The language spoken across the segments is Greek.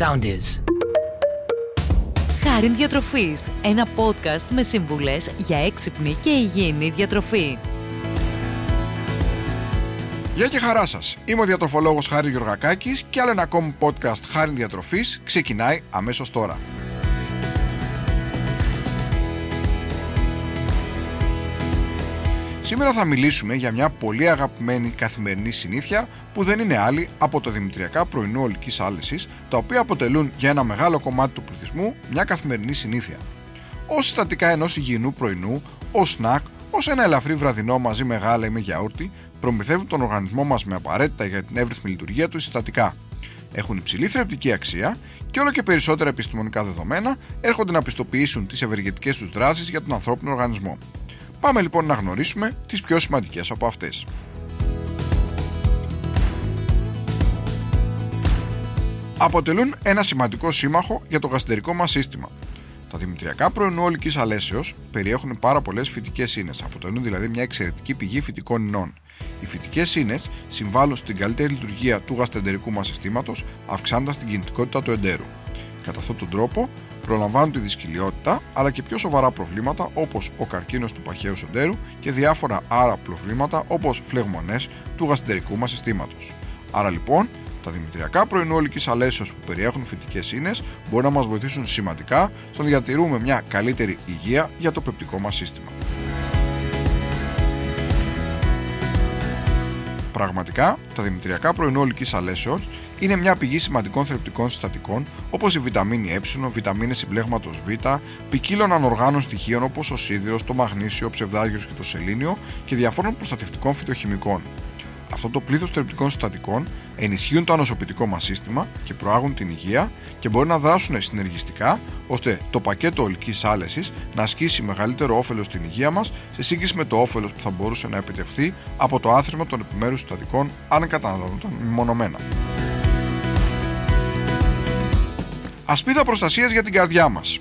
sound is. Χάριν Διατροφής, ένα podcast με σύμβουλες για έξυπνη και υγιεινή διατροφή. Γεια και χαρά σας. Είμαι ο διατροφολόγος Χάρης Γεωργακάκης και άλλο ένα ακόμη podcast Χάριν Διατροφής ξεκινάει αμέσως τώρα. Σήμερα θα μιλήσουμε για μια πολύ αγαπημένη καθημερινή συνήθεια που δεν είναι άλλη από τα δημητριακά πρωινού ολικής άλεσης, τα οποία αποτελούν για ένα μεγάλο κομμάτι του πληθυσμού μια καθημερινή συνήθεια. Ω συστατικά ενός υγιεινού πρωινού, ως σνακ, ως ένα ελαφρύ βραδινό μαζί με γάλα ή με γιαούρτι, προμηθεύουν τον οργανισμό μας με απαραίτητα για την εύρυθμη λειτουργία τους συστατικά. Έχουν υψηλή θρεπτική αξία και όλο και περισσότερα επιστημονικά δεδομένα έρχονται να πιστοποιήσουν τις ευεργετικές τους δράσεις για τον ανθρώπινο οργανισμό. Πάμε λοιπόν να γνωρίσουμε τις πιο σημαντικές από αυτές. Αποτελούν ένα σημαντικό σύμμαχο για το γαστερικό μας σύστημα. Τα δημητριακά πρωινού ολικής αλέσεως περιέχουν πάρα πολλές φυτικές ίνες, αποτελούν δηλαδή μια εξαιρετική πηγή φυτικών ινών. Οι φυτικές ίνες συμβάλλουν στην καλύτερη λειτουργία του γαστεντερικού μας συστήματος, αυξάνοντας την κινητικότητα του εντέρου. Κατά αυτόν τον τρόπο, προλαμβάνουν τη δυσκολιότητα αλλά και πιο σοβαρά προβλήματα όπως ο καρκίνος του παχαίου σοντέρου και διάφορα άρα προβλήματα όπως φλεγμονές του γαστερικού μας συστήματος. Άρα λοιπόν, τα δημητριακά πρωινού ολικής αλέσεως που περιέχουν φυτικές ίνες μπορούν να μας βοηθήσουν σημαντικά στο να διατηρούμε μια καλύτερη υγεία για το πεπτικό μας σύστημα. Πραγματικά, τα δημητριακά πρωινού ολικής αλέσεως είναι μια πηγή σημαντικών θρεπτικών συστατικών όπως η βιταμίνη Ε, βιταμίνες συμπλέγματος Β, ποικίλων ανοργάνων στοιχείων όπως ο σίδηρος, το μαγνήσιο, ο ψευδάγιο και το σελήνιο και διαφόρων προστατευτικών φυτοχημικών. Αυτό το πλήθος θρεπτικών συστατικών ενισχύουν το ανοσοποιητικό μας σύστημα και προάγουν την υγεία και μπορεί να δράσουν συνεργιστικά ώστε το πακέτο ολικής άλεσης να ασκήσει μεγαλύτερο όφελος στην υγεία μας σε σύγκριση με το όφελος που θα μπορούσε να επιτευχθεί από το άθροιμο των επιμέρους συστατικών αν καταναλώνονταν μεμονωμένα. Ασπίδα προστασίας για την καρδιά μας.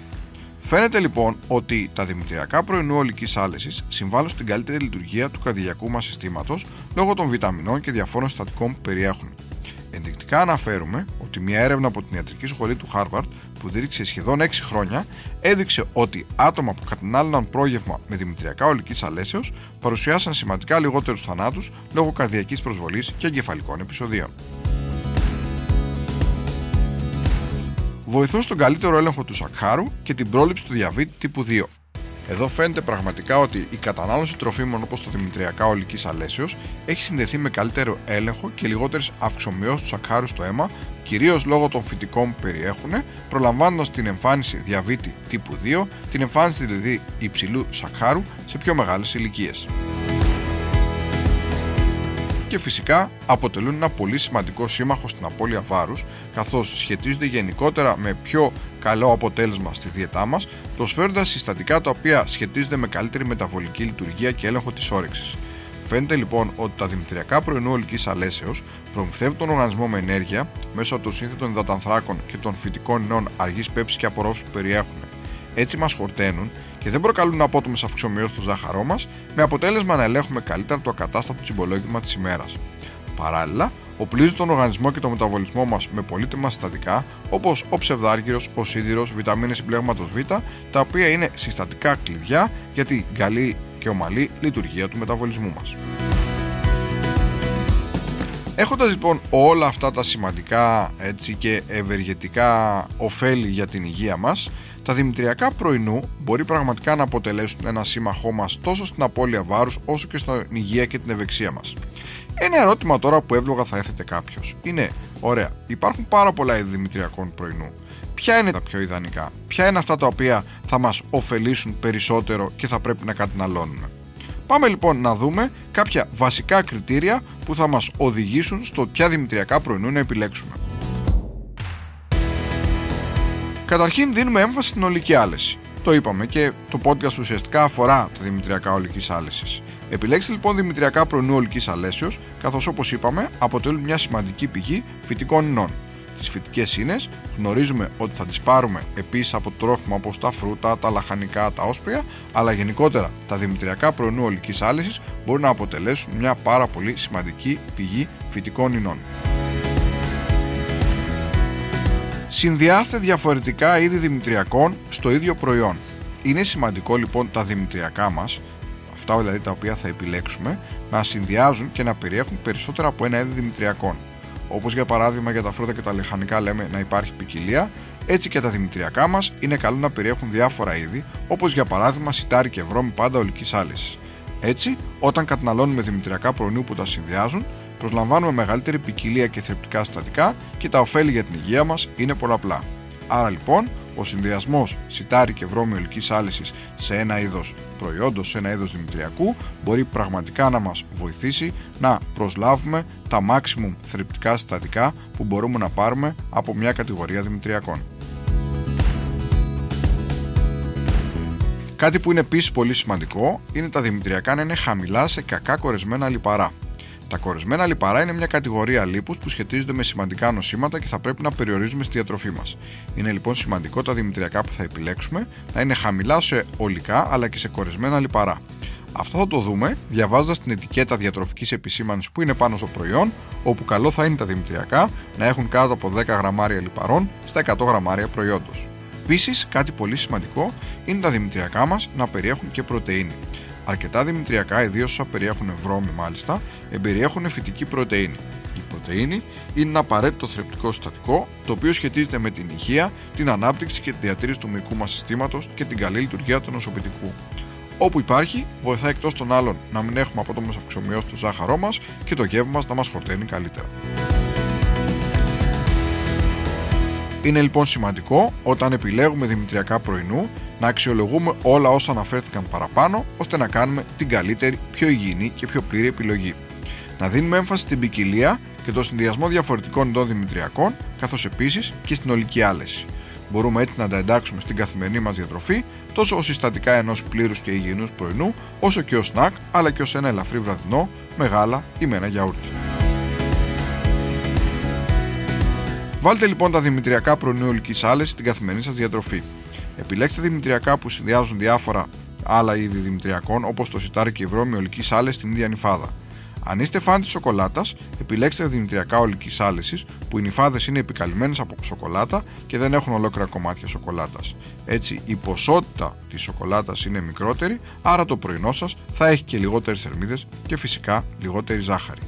Φαίνεται λοιπόν ότι τα δημητριακά πρωινού ολικής άλεσης συμβάλλουν στην καλύτερη λειτουργία του καρδιακού μας συστήματος λόγω των βιταμινών και διαφόρων συστατικών που περιέχουν. Ενδεικτικά αναφέρουμε ότι μια έρευνα από την ιατρική σχολή του Harvard που δίρυξε σχεδόν 6 χρόνια έδειξε ότι άτομα που κατανάλωναν πρόγευμα με δημητριακά ολικής αλέσεως παρουσιάσαν σημαντικά λιγότερους θανάτους λόγω καρδιακής προσβολής και εγκεφαλικών επεισοδίων. Βοηθούν στον καλύτερο έλεγχο του σακχάρου και την πρόληψη του διαβήτη τύπου 2. Εδώ φαίνεται πραγματικά ότι η κατανάλωση τροφίμων όπως το δημητριακά ολικής αλέσεω έχει συνδεθεί με καλύτερο έλεγχο και λιγότερες αυξομοιώσεις του σακχάρου στο αίμα, κυρίως λόγω των φυτικών που περιέχουν, προλαμβάνοντας την εμφάνιση διαβήτη τύπου 2, την εμφάνιση δηλαδή υψηλού σακχάρου σε πιο μεγάλες ηλικίες και φυσικά αποτελούν ένα πολύ σημαντικό σύμμαχο στην απώλεια βάρους καθώς σχετίζονται γενικότερα με πιο καλό αποτέλεσμα στη δίαιτά μας προσφέροντας συστατικά τα οποία σχετίζονται με καλύτερη μεταβολική λειτουργία και έλεγχο της όρεξης. Φαίνεται λοιπόν ότι τα δημητριακά πρωινού ολικής αλέσεως προμηθεύουν τον οργανισμό με ενέργεια μέσω των σύνθετων υδατανθράκων και των φυτικών νέων αργής πέψης και απορρόφησης που περιέχουν. Έτσι μας χορταίνουν και δεν προκαλούν απότομες αυξομοιώσεις στο ζάχαρό μας, με αποτέλεσμα να ελέγχουμε καλύτερα το ακατάστατο τσιμπολόγημα της ημέρας. Παράλληλα, οπλίζουν τον οργανισμό και το μεταβολισμό μας με πολύτιμα συστατικά όπως ο ψευδάργυρος, ο σίδηρος, βιταμίνε συμπλέγματος Β, τα οποία είναι συστατικά κλειδιά για την καλή και ομαλή λειτουργία του μεταβολισμού μας. Έχοντας λοιπόν όλα αυτά τα σημαντικά έτσι, και ευεργετικά ωφέλη για την υγεία μας τα δημητριακά πρωινού μπορεί πραγματικά να αποτελέσουν ένα σύμμαχό μας τόσο στην απώλεια βάρους όσο και στην υγεία και την ευεξία μας. Ένα ερώτημα τώρα που εύλογα θα έθετε κάποιος είναι: Ωραία, υπάρχουν πάρα πολλά είδη δημητριακών πρωινού. Ποια είναι τα πιο ιδανικά, ποια είναι αυτά τα οποία θα μας ωφελήσουν περισσότερο και θα πρέπει να καταναλώνουμε; Πάμε λοιπόν να δούμε κάποια βασικά κριτήρια που θα μας οδηγήσουν στο ποια δημητριακά πρωινού να επιλέξουμε. Καταρχήν δίνουμε έμφαση στην ολική άλεση. Το είπαμε και το podcast ουσιαστικά αφορά τα δημητριακά ολικής άλεσης. Επιλέξτε λοιπόν δημητριακά πρωινού ολικής αλέσεως, καθώς όπως είπαμε αποτελούν μια σημαντική πηγή φυτικών ινών. Τις φυτικές ίνες γνωρίζουμε ότι θα τις πάρουμε επίσης από τρόφιμα όπως τα φρούτα, τα λαχανικά, τα όσπρια, αλλά γενικότερα τα δημητριακά πρωινού ολικής άλεσης μπορούν να αποτελέσουν μια πάρα πολύ σημαντική πηγή φυτικών ινών. Συνδυάστε διαφορετικά είδη δημητριακών στο ίδιο προϊόν. Είναι σημαντικό λοιπόν τα δημητριακά μας, αυτά δηλαδή τα οποία θα επιλέξουμε, να συνδυάζουν και να περιέχουν περισσότερα από ένα είδη δημητριακών. Όπως για παράδειγμα για τα φρούτα και τα λεχανικά λέμε να υπάρχει ποικιλία, έτσι και τα δημητριακά μας είναι καλό να περιέχουν διάφορα είδη, όπως για παράδειγμα σιτάρι και βρώμη πάντα ολικής άλυσης. Έτσι, όταν καταναλώνουμε δημητριακά προϊόντα που τα συνδυάζουν, προσλαμβάνουμε μεγαλύτερη ποικιλία και θρεπτικά συστατικά και τα ωφέλη για την υγεία μας είναι πολλαπλά. Άρα λοιπόν, ο συνδυασμός σιτάρι και βρώμη ολικής άλυσης σε ένα είδος προϊόντος, σε ένα είδος δημητριακού, μπορεί πραγματικά να μας βοηθήσει να προσλάβουμε τα maximum θρεπτικά συστατικά που μπορούμε να πάρουμε από μια κατηγορία δημητριακών. Κάτι που είναι επίσης πολύ σημαντικό είναι τα δημητριακά να είναι χαμηλά σε κακά κορεσμένα λιπαρά. Τα κορεσμένα λιπαρά είναι μια κατηγορία λίπους που σχετίζονται με σημαντικά νοσήματα και θα πρέπει να περιορίζουμε στη διατροφή μας. Είναι λοιπόν σημαντικό τα δημητριακά που θα επιλέξουμε να είναι χαμηλά σε ολικά αλλά και σε κορεσμένα λιπαρά. Αυτό θα το δούμε διαβάζοντας την ετικέτα διατροφικής επισήμανσης που είναι πάνω στο προϊόν, όπου καλό θα είναι τα δημητριακά να έχουν κάτω από 10 γραμμάρια λιπαρών στα 100 γραμμάρια προϊόντος. Επίσης, κάτι πολύ σημαντικό είναι τα δημητριακά μας να περιέχουν και πρωτενη. Αρκετά δημητριακά, ιδίως όσα περιέχουν βρώμη μάλιστα, εμπεριέχουν φυτική πρωτενη. Η πρωτενη είναι ένα απαραίτητο θρεπτικό συστατικό το οποίο σχετίζεται με την υγεία, την ανάπτυξη και τη διατήρηση του μυϊκού μας συστήματος και την καλή λειτουργία του νοσοποιητικού. Όπου υπάρχει, βοηθάει εκτός των άλλων να μην έχουμε απότομα αυξομοιώσεις το ζάχαρό μας και το γεύμα μας να μας χορταίνει καλύτερα. Είναι λοιπόν σημαντικό όταν επιλέγουμε δημητριακά πρωινού να αξιολογούμε όλα όσα αναφέρθηκαν παραπάνω ώστε να κάνουμε την καλύτερη, πιο υγιεινή και πιο πλήρη επιλογή. Να δίνουμε έμφαση στην ποικιλία και το συνδυασμό διαφορετικών ειδών δημητριακών καθώς επίσης και στην ολική άλεση. Μπορούμε έτσι να τα εντάξουμε στην καθημερινή μας διατροφή τόσο ως συστατικά ενός πλήρους και υγιεινούς πρωινού, όσο και ως σνακ αλλά και ως ένα ελαφρύ βραδινό με γάλα ή με ένα γιαούρτι. Βάλτε λοιπόν τα δημητριακά πρωινού ολικής άλεσης στην καθημερινή σας διατροφή. Επιλέξτε δημητριακά που συνδυάζουν διάφορα άλλα είδη δημητριακών όπως το σιτάρι και η βρώμη ολικής άλεσης στην ίδια νυφάδα. Αν είστε φαν της σοκολάτας, επιλέξτε δημητριακά ολικής άλεσης που οι νυφάδες είναι επικαλυμμένες από σοκολάτα και δεν έχουν ολόκληρα κομμάτια σοκολάτας. Έτσι, η ποσότητα της σοκολάτας είναι μικρότερη, άρα το πρωινό σας θα έχει και λιγότερες θερμίδες και φυσικά λιγότερη ζάχαρη.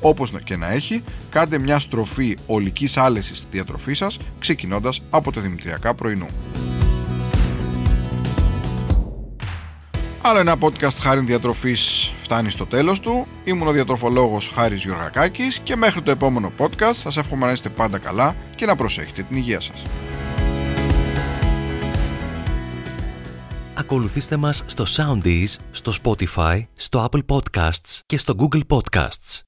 Όπως και να έχει, κάντε μια στροφή ολικής άλεσης στη διατροφή σας ξεκινώντας από τα δημητριακά πρωινού. Άλλο ένα podcast χάρη διατροφής φτάνει στο τέλος του. Ήμουν ο διατροφολόγος Χάρης Γιωργακάκης και μέχρι το επόμενο podcast σας εύχομαι να είστε πάντα καλά και να προσέχετε την υγεία σας. Ακολουθήστε μας στο Soundees, στο Spotify, στο Apple Podcasts και στο Google Podcasts.